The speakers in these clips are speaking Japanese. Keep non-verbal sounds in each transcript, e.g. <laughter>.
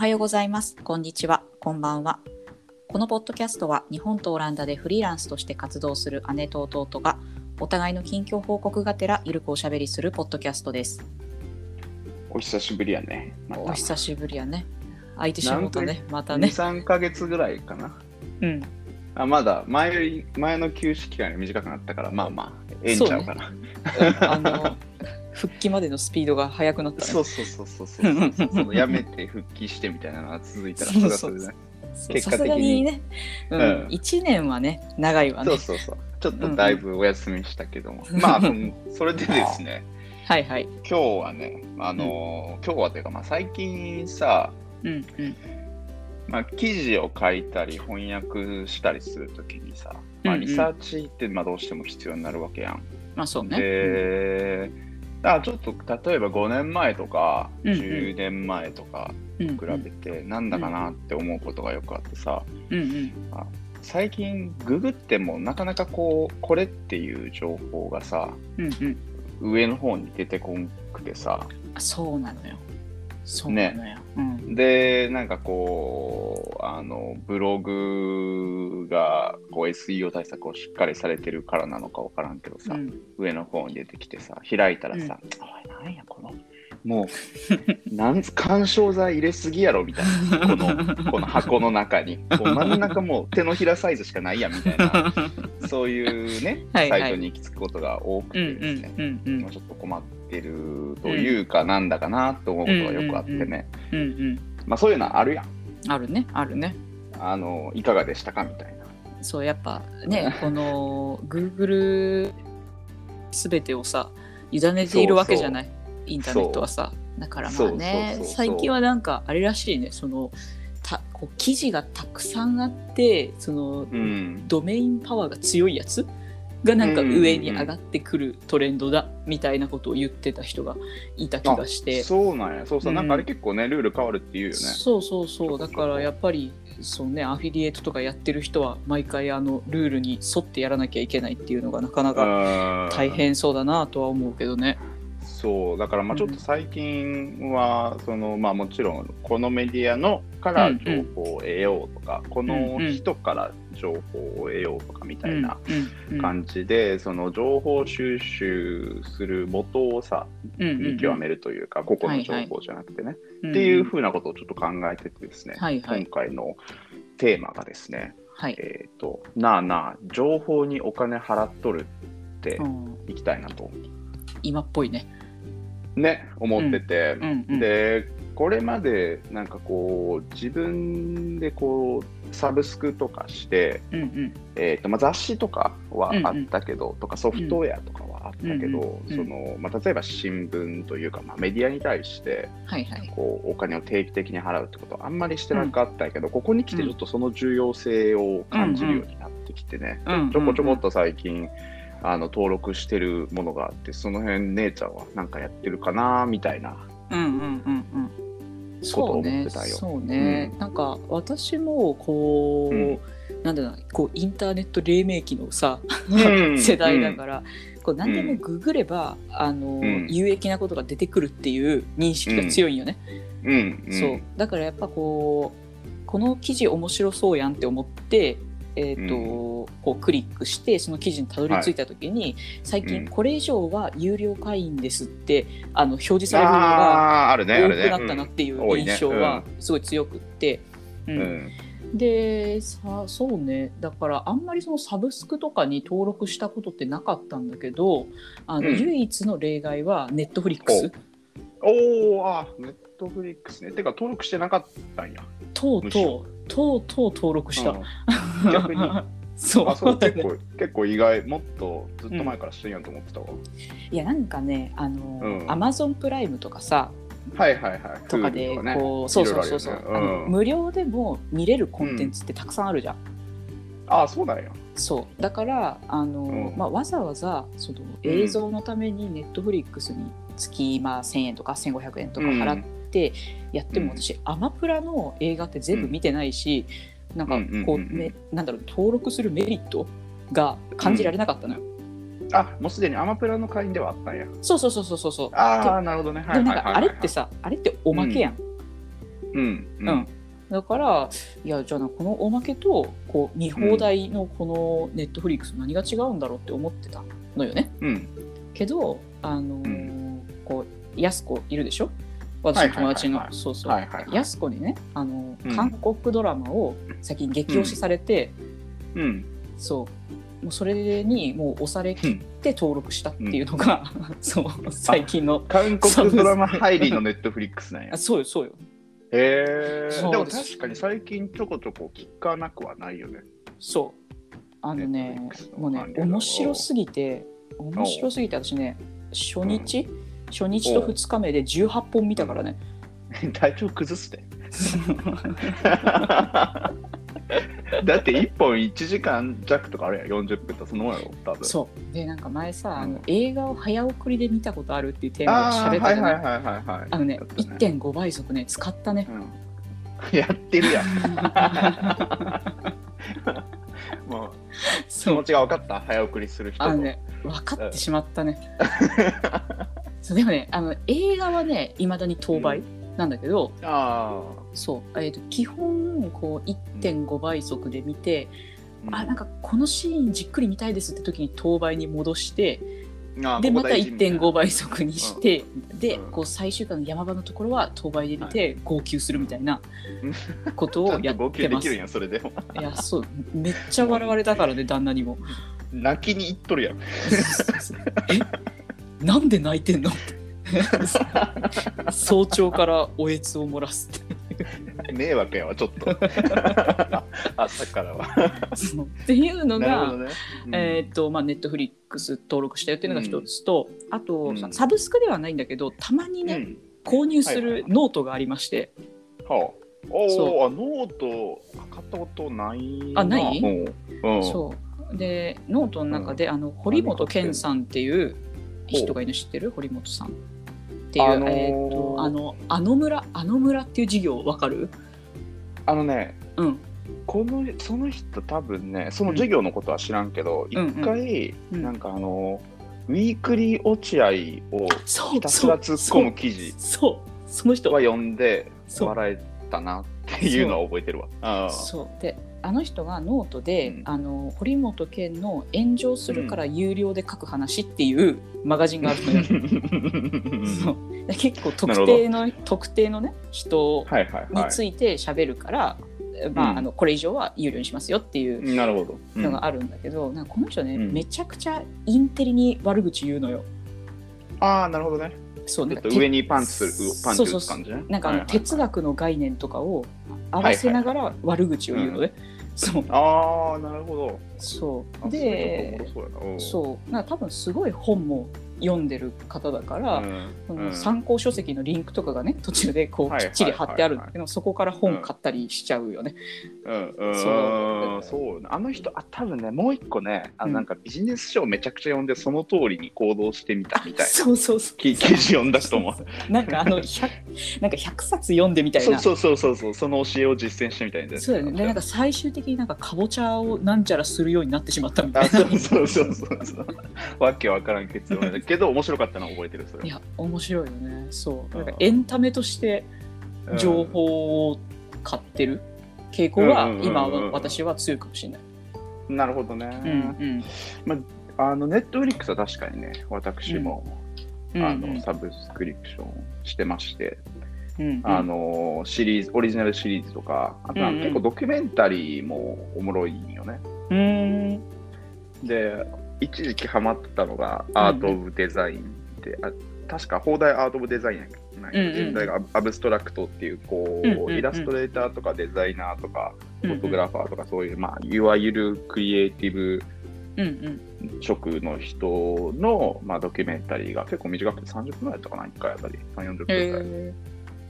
はようございます。こんにちは。こんばんは。このポッドキャストは日本とオランダでフリーランスとして活動する姉と弟がお互いの近況報告がてらゆるくおしゃべりするポッドキャストです。お久しぶりやね。またお久しぶりやね。相手仕事ね、また2、ね。3ヶ月ぐらいかな。うん。あまだ前前の休止期間が短くなったから、まあまあ、ええんちゃうかな。あの復帰までのスピードが速くなったね。そうそうそうそうそうそうやめて復帰してみたいなのが続いたら、それはそれでね。そう結果的にさすがにね、うんうん1年はね、長いわねそう。そうそう。ちょっとだいぶお休みしたけども。まあ、それでですね、はいはい。今日はね、あのー今日はというか、まあ最近さ、うんうん。まあ、記事を書いたり翻訳したりするときにさ、まあ、うんうんリサーチってまあどうしても必要になるわけやん。まあそうね。で、だからちょっと例えば5年前とかうんうん10年前とかうん比べてなんだかなって思うことがよくあってさ。最近ググってもなかなかこうこれっていう情報がさ。上の方に出てこんくてさあそうなのよ。そうなのよ。うん。でなんかこうあのブログがこう SEO 対策をしっかりされてるからなのかわからんけどさ、うん。上の方に出てきてさ開いたらさ「おいなんやこのもうなん <laughs> 干渉剤入れすぎやろ」みたいなこのこの箱の中に。こう真ん中もう手のひらサイズしかないやんみたいな <laughs> そういうねはいはい。サイトに行き着くことが多くうんうてですね、んうんうんまあちょっと困ってるというか、なんだかなと思うことがよくあってね、うん。うんまあそういうのあるやん。あるねあるね。あのいかがでしたかみたいな。そうやっぱね <laughs> この Google 全てをさ委ねているわけじゃない。インターネットはさ。だからまあね最近はなんかあれらしいね。そのたこう記事がたくさんあってその、うん。ドメインパワーが強いやつがなんか上に上がってくるトレンドだみたいなことを言ってた人がいた気がして。そうなんや。そうそう。うんなんかあれ結構ね、ルール変わるっていうよね。そうそうそうだからやっぱりそうねアフィリエイトとかやってる人は毎回あのルールに沿ってやらなきゃいけないっていうのがなかなかうん大変そうだなとは思うけどね。そう。だからまあちょっうんと最近は、そのまあもちろん、このメディアのから情報を得ようとか、この人から情報を得ようとかみたいな感じで、その情報収集する元をさ、見極めるというか、個々の情報じゃなくてね、うんっていうふうなことをちょっと考えててですね、今回のテーマがですね、はい、えっ、と、なあなあ、情報にお金払っとるってうん。いきたいなと、今っぽいね。ね、思ってて、うんうん、で、これまでなんかこう、自分でこう、サブスクとかして、うんうん。えーとまあ、雑誌とかはうんうん。あったけど、とかソフトウェアとかはあったけど、うんうん。そのまあ、例えば新聞というか、まあ、メディアに対してはいはい。こうお金を定期的に払うってことはあんまりしてなかったけど、ここに来てちょっとその重要性を感じるようになってきてね、うんうん。ちょこちょこっと最近あの登録してるものがあってその辺姉ちゃんはなんかやってるかなみたいな。うんうんうんうん。ことそう思っね、てたよ。そうね、うなんか私もこう、うん。なんだろうなこうインターネット黎明期のさ、うん。<laughs> 世代だから、こう何でもググれば、あのうん。有益なことが出てくるっていう認識が強いんよね。うん。うん。そう。だからやっぱこうこの記事面白そうやんって思って、えーとうん。こうクリックしてその記事にたどり着いた時に、最近うん。これ以上は有料会員ですってあの表示されるのがああーあるねあ多くなったなっていう印象はすごい強くって。ううん。んでさそうね。だからあんまりそのサブスクとかに登録したことってなかったんだけどあの、うん。唯一の例外はネットフリックス。おおあネットフリックスね。てか登録してなかったんやとうとうとうとう登録した。うん。<laughs> 逆に。そう。あそう結構結構意外もっとずっと前からしてんやと思ってたわ、いやなんかねあの、うん。アマゾンプライムとかさはいはいはい。とかでこう、そうそうそうそう、いろいろあるよね。うん。無料でも見れるコンテンツってたくさんあるじゃん。あそうなんや。そう。だからあの、うん。まあ、わざわざその映像のためにネットフリックスに月、まあ、1,000円とか1,500円とか払ってやっても、うん。私アマプラの映画って全部見てないし、なんかこう、うんうんうん。うんめなんだろう登録するメリットが感じられなかったのよ。あもうすでにアマプラの会員ではあったんや。そうそうそうそうそうそう。ああなるほどね。はいなんかあれってさあれっておまけやん。うん。ううん。だからいやじゃあなこのおまけとこう見放題のこのネットフリックス何が違うんだろうって思ってたのよね。うん。けどあのーん。こうやす子いるでしょ？私の友達の、そうそう、はいはいはい。やす子にねあの、うん。韓国ドラマを最近激推しされて、うん。そう。もうそれにもう押されきって登録したっていうのが、<laughs> そう最近の韓国ドラマ入りのネットフリックスなんや。あそうよそうよ。へえ。そう。でも確かに最近ちょこちょこ聞かなくはないよね。そう。あのねもうね面白すぎて面白すぎて私ね初日、初日と2日目で18本見たからね、体調崩すでだって1本1時間弱とかあるやん。40分とそのもんやろ多分。そう。でなんか前さ、あうん。の映画を早送りで見たことあるっていうテーマでああ喋ったじゃない？はいはいはいはいはい。あのねね。1.5倍速ね使ったね。うん。やってるやん。<laughs> もう。気持ちが分かった。早送りする人と。あのね分かってしまったね <laughs> そうでもねあの映画はねいまだに当倍なんだけど、あそう、えー、と基本こう1.5倍速で見て、ああなんかこのシーンじっくり見たいですって時に当倍に戻してでまたここ大事みいな。1.5倍速にして、でうん。こう最終回の山場のところは当倍で見て、号泣するみたいなことをやってます。泣できるんやそれでも。いやそうめっちゃ笑われたからね旦那にも。泣きに行っとるやん。え？なんで泣いてんのって。<laughs> 早朝からおえつを漏らすって。迷惑やわちょっと。<laughs> 朝からは。っていうのがね、うん。えーっとまあ、ネットフリックス登録したよっていうのが一つと、あと、うん。サブスクではないんだけどたまにね、うん。購入すはいはいはい。るノートがありまして、はあ。おそおあノート買ったことないあない？う。んうん。そう。でノートの中で、あの堀元見さんっていう人がいるの知ってる？堀元さん。っていう、あのーえーっとあのあの村あの村っていう事業わかる？あのねうん。このその人多分ねその授業のことは知らんけど一、うん。回、うん。なんかあのウィークリー落合をそうひたすら突っ込む記事そうその人。は読んで笑えたなっていうのは覚えてるわ。そうであの人がノートで、うんあの堀元見の「炎上するから有料で書く話」っていうマガジンがあるのよ。そうで結構特定の特定のね人にはついて喋るから、まあうんあのこれ以上は有料にしますよっていうい。なるほど。うんのがあるんだけど、なんかこの人ね、うんめちゃくちゃインテリに悪口言うのよ。ああ、なるほどね。そうなんか上にパンチする、パンチ打つ感じね。なんかあの哲学の概念とかを合わせながら悪口を言うのね。そうああ、なるほど。そうあでそう。そうな多分すごい本も読んでる方だから、うんそうん。の参考書籍のリンクとかがね途中でこはいうきっちり貼ってあるんだけど、そこから本買ったりしちゃうよね。うんうん。そう。そうねあの人あ多分ねもう一個ねあうん。なんかビジネス書をめちゃくちゃ読んでその通りに行動してみたみたいなそうそう記事読んだ人もう。<laughs> なんかあの100なんか100冊読んでみたいな。そうそうそうそう。そうその教えを実践してみたいなそうだよね。でなんか最終的になんかかぼちゃをなんちゃらするようになってしまったみたあいな。そうそうそうそうそう。わけわからん結論だけど面白かったのは覚えてるそれいや面白いよね。そう。なんかうんエンタメとして情報を買ってる傾向はうんうんうんうん今は私は強いかもしれない。うんなるほどね、うんうん。あのネットフリックスは確かにね私も、うん。あのサブスクリプションしてまして、うんうん。あのシリーズオリジナルシリーズとかあとうんうん。結構ドキュメンタリーもおもろいんよね、うーん。で一時期ハマってたのがアート・オブ・デザインって、あ確か放題アート・オブ・デザインやんなんかうんうんアアブストラクトっていうこう、うんうんうん。イラストレーターとかデザイナーとかうんフォトグラファーとかそういう、まあ、いわゆるクリエイティブうんうん。職の人の、まあ、ドキュメンタリーが結構短くて30分ぐらいだったかな1回あたり。3 4 0分ぐらい。へ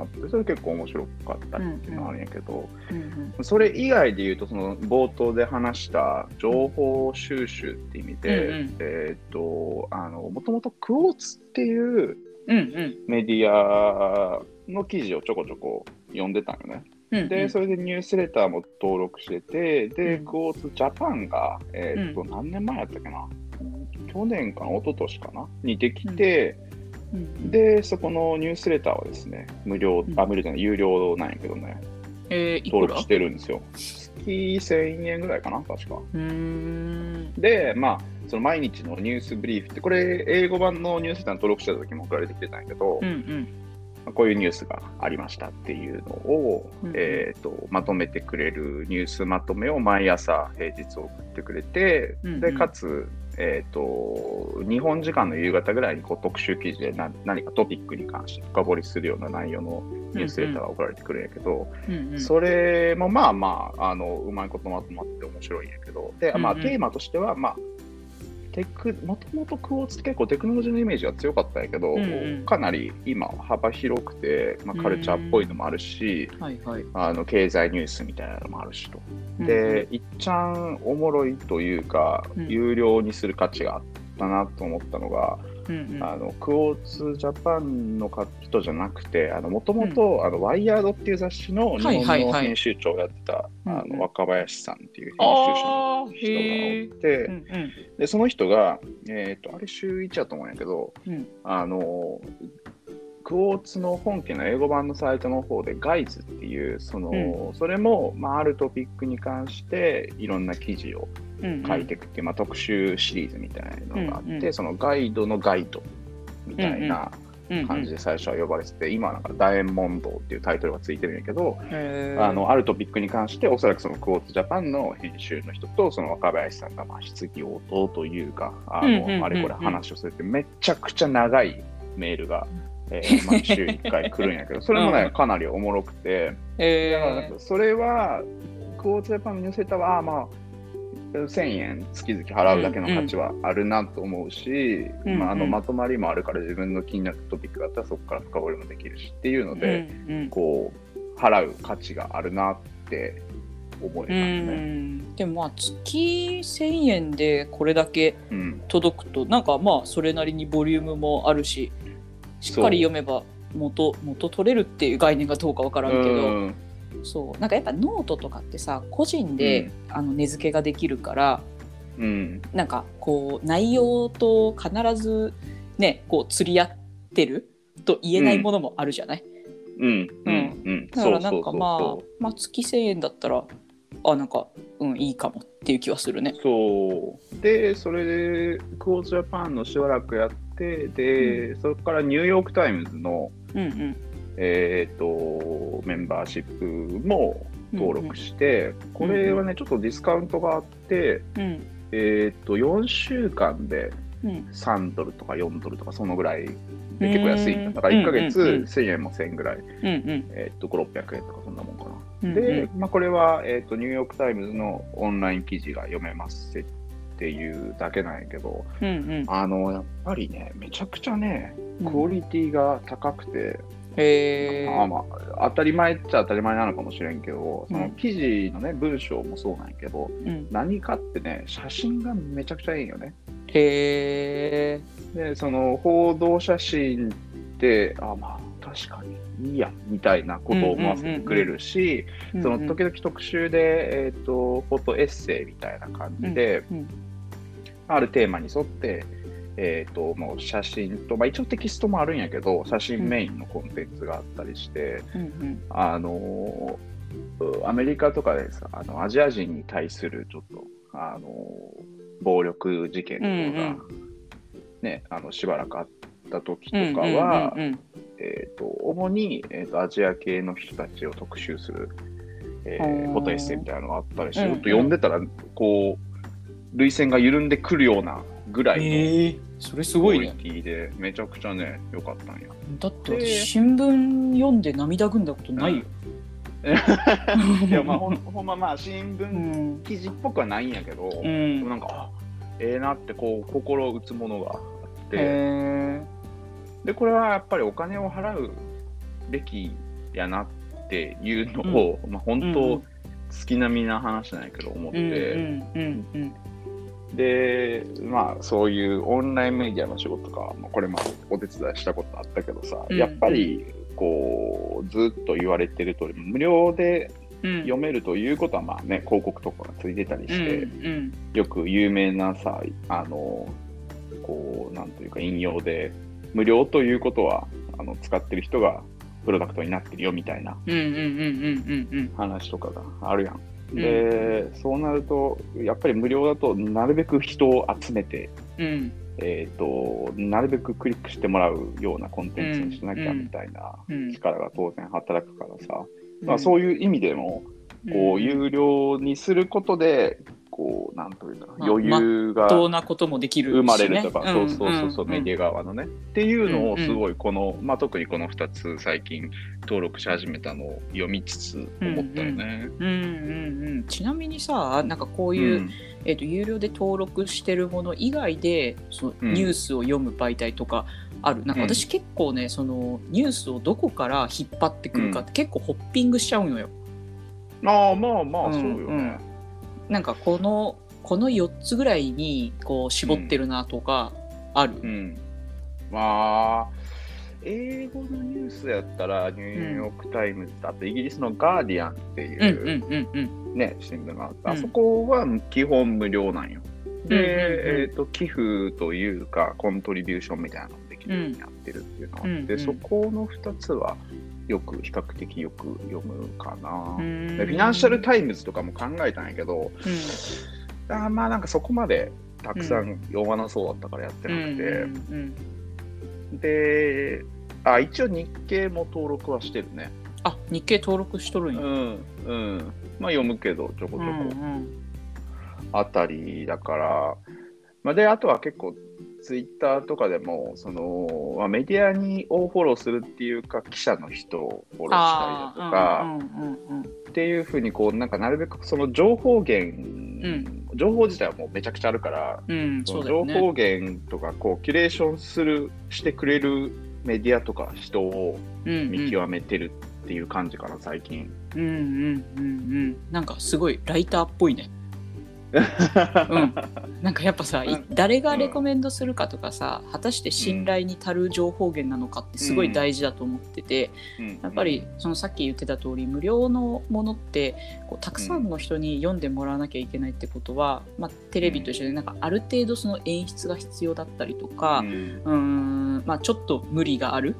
あってそれ結構面白かったりっていうのがあるんやけど、ーうん。うんそれ以外で言うとその冒頭で話した情報収集って意味で、うんうん。えっ、とあのもともとクォーツっていうメディアの記事をちょこちょこ読んでたのね。うんで、それでニュースレターも登録してて、で、うん。クォーツジャパンが、えっ、と、何年前やったっけな？去年かな？一昨年かな？にできて、うん、で、そこのニュースレターはですね、無料、うん。あ、無料じゃない、有料なんやけどね、えー、登録してるんですよ。月1000円ぐらいかな、確か。で、まあ、その毎日のニュースブリーフって、これ、英語版のニュースレターに登録してた時も送られてきてたんやけど、うんうん。まあこういうニュースがありましたっていうのを、うん。えー、とまとめてくれるニュースまとめを毎朝平日送ってくれて、うんうん。でかつ、えー、と日本時間の夕方ぐらいにこう特集記事でな何かトピックに関して深掘りするような内容のニュースレターが送られてくるんやけど、うんうん。それもまあまああのうまいことまとまって面白いんやけどで、まあ、テーマとしては、まあ、テクもともとクォーツって結構テクノロジーのイメージが強かったんやけど、うんうんかなり今幅広くて、まあ、カルチャーっぽいのもあるし、はいはい。あの経済ニュースみたいなのもあるしと。うんで、いっちゃんおもろいというか、うん有料にする価値があったなと思ったのが、うんうん、あのクォーツジャパンの人じゃなくて、もともとワイヤードっていう雑誌の日本の編集長をやってた、うんうんあの若林さんっていう編集あ者の人がおって、うんうん。でその人が、えー、とあれ週1やと思うんやけど、うん。あのクォーツの本家の英語版のサイトの方でガイズっていうその、それも、まあ、あるトピックに関していろんな記事をうんうん書いていくっていう、まあ、特集シリーズみたいなのがあって、うんうん。そのガイドのガイドみたいな感じで最初は呼ばれてて、今はなんかダイヤモンドっていうタイトルがついてるんやけど、あのあるトピックに関しておそらくそのクォーツジャパンの編集の人とその若林さんがまあ質疑応答というかあの、うんうんうんうん。あれこれ話をするってめちゃくちゃ長いメールが、えー <laughs> 毎週1回来るんやけどそれもね、うんかなりおもろくて、だからえなんかそれはクォーツジャパンのニュースレターはあーまあ1000円月々払うだけの価値はあるなと思うし、うんまあ、あのうんまとまりもあるから自分の気になったトピックがあったらそこから深掘りもできるしっていうので、うんうん。こう払う価値があるなって思いますうね。ん。でもまあ月1000円でこれだけうん、届くとなんかまあそれなりにボリュームもあるししっかり読めば元元取れるっていう概念がどうかわからんけど、うんそう。なんかやっぱノートとかってさ個人で、あの値付けができるからうん、なんかこう内容と必ずねこう釣り合ってると言えないものもあるじゃない、うん、うん、うん、だからなんかまあそまあ月1,000円だったらあなんかうんいいかもっていう気はするね。う。そう。で、それで、クォーツジャパンのしばらくやって、で、そこからニューヨーク・タイムズの、うんうんえー、とメンバーシップも登録して、これはね、ちょっとディスカウントがあって、うん。えー、と4週間でうん。3ドルとか4ドルとかそのぐらいで結構安い。んだ。だから1ヶ月うんうんうん。1000円も1000円ぐらい、うんうんえー、と5、600円とかそんなもんかな。うんで、まあ、これは、えーと、ニューヨーク・タイムズのオンライン記事が読めますっていうだけなんやけど、うんうん。あの、やっぱりね、めちゃくちゃね、うんクオリティが高くて、へー。あまあ、当たり前っちゃ当たり前なのかもしれんけど、そうん。の記事のね、文章もそうなんやけど、うん。何かってね、写真がめちゃくちゃいいよね。へで、その報道写真って、あ、まあ、確かにいいや、みたいなことを思わせてくれるし、ーその時々特集で、えー、とフォトエッセイみたいな感じで、うんうん。あるテーマに沿って、えー、ともう写真と、まあ、一応テキストもあるんやけど写真メインのコンテンツがあったりして、うんうん。あのーアメリカとかでさあのアジア人に対するちょっと、あのー暴力事件とかが、うんうん。ね、あのしばらくあった時とうんかは、主に、えー、とアジア系の人たちを特集する、えほー、ーフォトエッセイみたいなのがあったりして、うんうん。ちょっと読んでたらこう涙腺が緩んでくるようなぐらいのえー、それすごいね。クオリティでめちゃくちゃね良かったんや。だって新聞読んで涙ぐんだことないよ、<laughs> いやまあ <laughs> ほんほんままあ新う聞ん。記事っぽくはないんやけど、うでん。もなんかあええなってこう心打つものがあって、へでこれはやっぱりお金を払うべきやなっていうのを、まあ本当、うんうん月並みな話なんやけど思って、ーうんうんうんでまあそういうオンラインメディアの仕事とか、まあ、これまでお手伝いしたことあったけどさ、うん。やっぱりこうずっと言われてる通り無料でうん。読めるということはまあね広告とかがついてたりして、うん。よく有名なさあのこうなんというか引用で無料ということはあの使ってる人がプロダクトになってるよみたいなうんうんうんうんうんうん。話とかがあるやん。で、そうなるとやっぱり無料だとなるべく人を集めて、うん。えー、となるべくクリックしてもらうようなコンテンツにしなきゃみたいなうん。力が当然働くからさ、まあ、そういう意味でもこう有料にすることでこうなんというかなまあ余裕がどうなこともできるしね。生まれるとか、そうそうそうそう、ん。メディア側のね。っていうのをうんうん。すごいこの、まあ特にこの2つ最近登録し始めたのを読みつつ思ったよね。うんうんうんちなみにさなんかこういう、ん。えー、と有料で登録してるもの以外でそのうん。ニュースを読む媒体とかある、なんかうん。私結構ねそのニュースをどこから引っ張ってくるかって結構ホッピングしちゃうのよ。ああまあまあうん。そうよね。なんかこのこの4つぐらいにこう絞ってるなとかある？うん。まあ英語のニュースやったらニューヨーク・タイムズだとイギリスのガーディアンっていうね、新聞があって、うん。あそこは基本無料なんよ。で、えー、と寄付というかコントリビューションみたいなのもできるようになってるっていうのがあって、うんうんそこの2つはよく比較的よく読むかな。フィナンシャル・タイムズとかも考えたんやけど、あーまあなんかそこまでたくさん読まなそうだったからやってうんなくて、うんうんであ一応日経も登録はしてるね。あ日経登録しとるんや。うんうん。まあ読むけどちょこちょこ。うんうんあたりだから、まあ、で、あとは結構、ツイッターとかでも、その、まあ、メディアにをフォローするっていうか、記者の人をフォローしたりだとか、っていうふうに、こう、なんかなるべくその情報源、ん情報自体はもうめちゃくちゃあるから、うん、そ情報源とか、こう、キュレーションする、してくれるメディアとか人を見極めてるっていう感じかな、最近。うんうんうんうん。なんかすごいライターっぽいね。うん。なんかやっぱさ、誰がレコメンドするかとかさ、果たして信頼に足る情報源なのかってすごい大事だと思ってて、うん。やっぱりそのさっき言ってた通り無料のものってこうたくさんの人に読んでもらわなきゃいけないってことは、まあ、テレビと一緒でなんかある程度その演出が必要だったりとか、うん。まあ、ちょっと無理がある。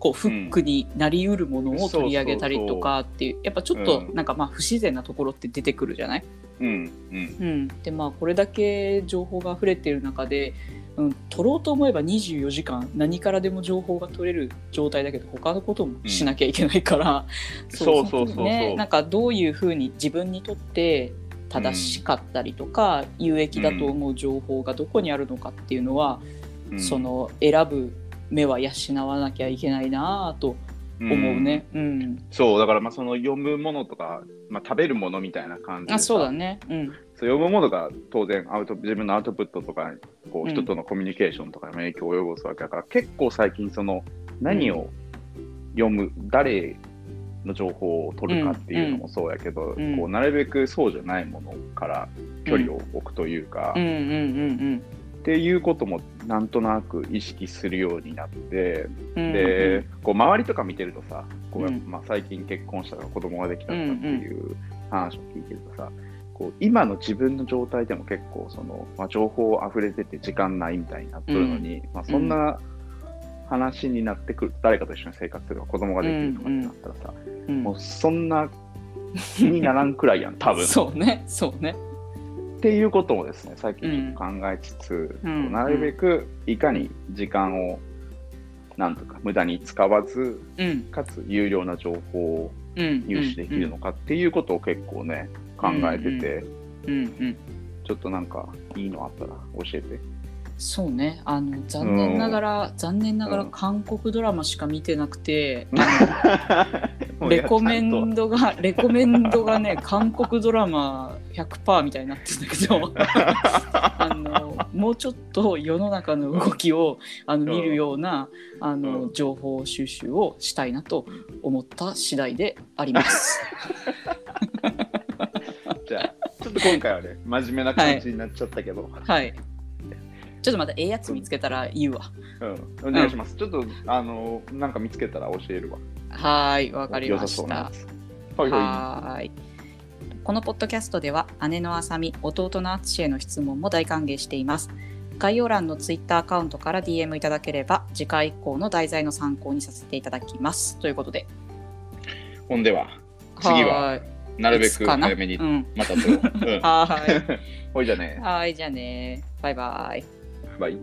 こうフックになりうるものを取り上げたりとかっていうやっぱちょっとうん。なんかまあ不自然なところって出てくるじゃない、うんうん。うん、でまあこれだけ情報が溢れてる中で、うん、取ろうと思えば24時間何からでも情報が取れる状態だけど他のこともしなきゃいけないから、そうそうそうそうね、なんかどういうふうに自分にとって正しかったりとか、有益だと思う情報がどこにあるのかっていうのは、うん。その選ぶ目は養わなきゃいけないなぁと思うね。うん。そう、だからまあその読むものとか、まあ、食べるものみたいな感じあ、そうだね。うん。そう読むものが当然アウト自分のアウトプットとかこううん人とのコミュニケーションとかにも影響を及ぼすわけだから、結構最近その何を読む、誰の情報を取るかっていうのもそうやけど、うんこうなるべくそうじゃないものから距離を置くというか、うんうんうんっていうこともなんとなく意識するようになって、うん。で、こう周りとか見てるとさ、こううん。まあ、最近結婚したから子供ができたとかっていう話を聞いてるとさ、こう今の自分の状態でも結構その、まあ、情報溢れてて時間ないみたいになってるのに、まあ、そんな話になってくる誰かと一緒に生活するとか子供ができるとかになったらさ、うん。もうそんな気にならんくらいやん多分。<laughs> そうね、そうね。っていうことをですね最近考えつつ、うんなるべくいかに時間をなんとか無駄に使わずうん。かつ有料な情報をうん。入手できるのかっていうことを結構ね考えてて、うんうん。ちょっとなんかいいのあったら教えて。そうね。あの、残念ながら、残念ながらうん韓国ドラマしか見てなくて、<laughs> レコメンドが、<laughs> レコメンドがね、韓国ドラマ100%みたいになってるんだけど、<laughs> あの、もうちょっと世の中の動きをあのうん見るような、あうの、情報収集をしたいなと思った次第であります。<laughs> じゃあちょっと今回はね真面目な感じになっちゃったけど、はい。ちょっとまたええやつ見つけたら言うわ。うん、お願いします、ちょっとあのなんか見つけたら教えるわ。はーい、わかりました。はいはい。このポッドキャストでは姉のあさみ、弟のあつしへの質問も大歓迎しています。概要欄のツイッターアカウントから DM いただければ次回以降の題材の参考にさせていただきますということでほんでは、次は、なるべく早めにうん、また撮ろう。うん <laughs> はーい <laughs> ほいじゃね、はいじゃあねバイバイバイ。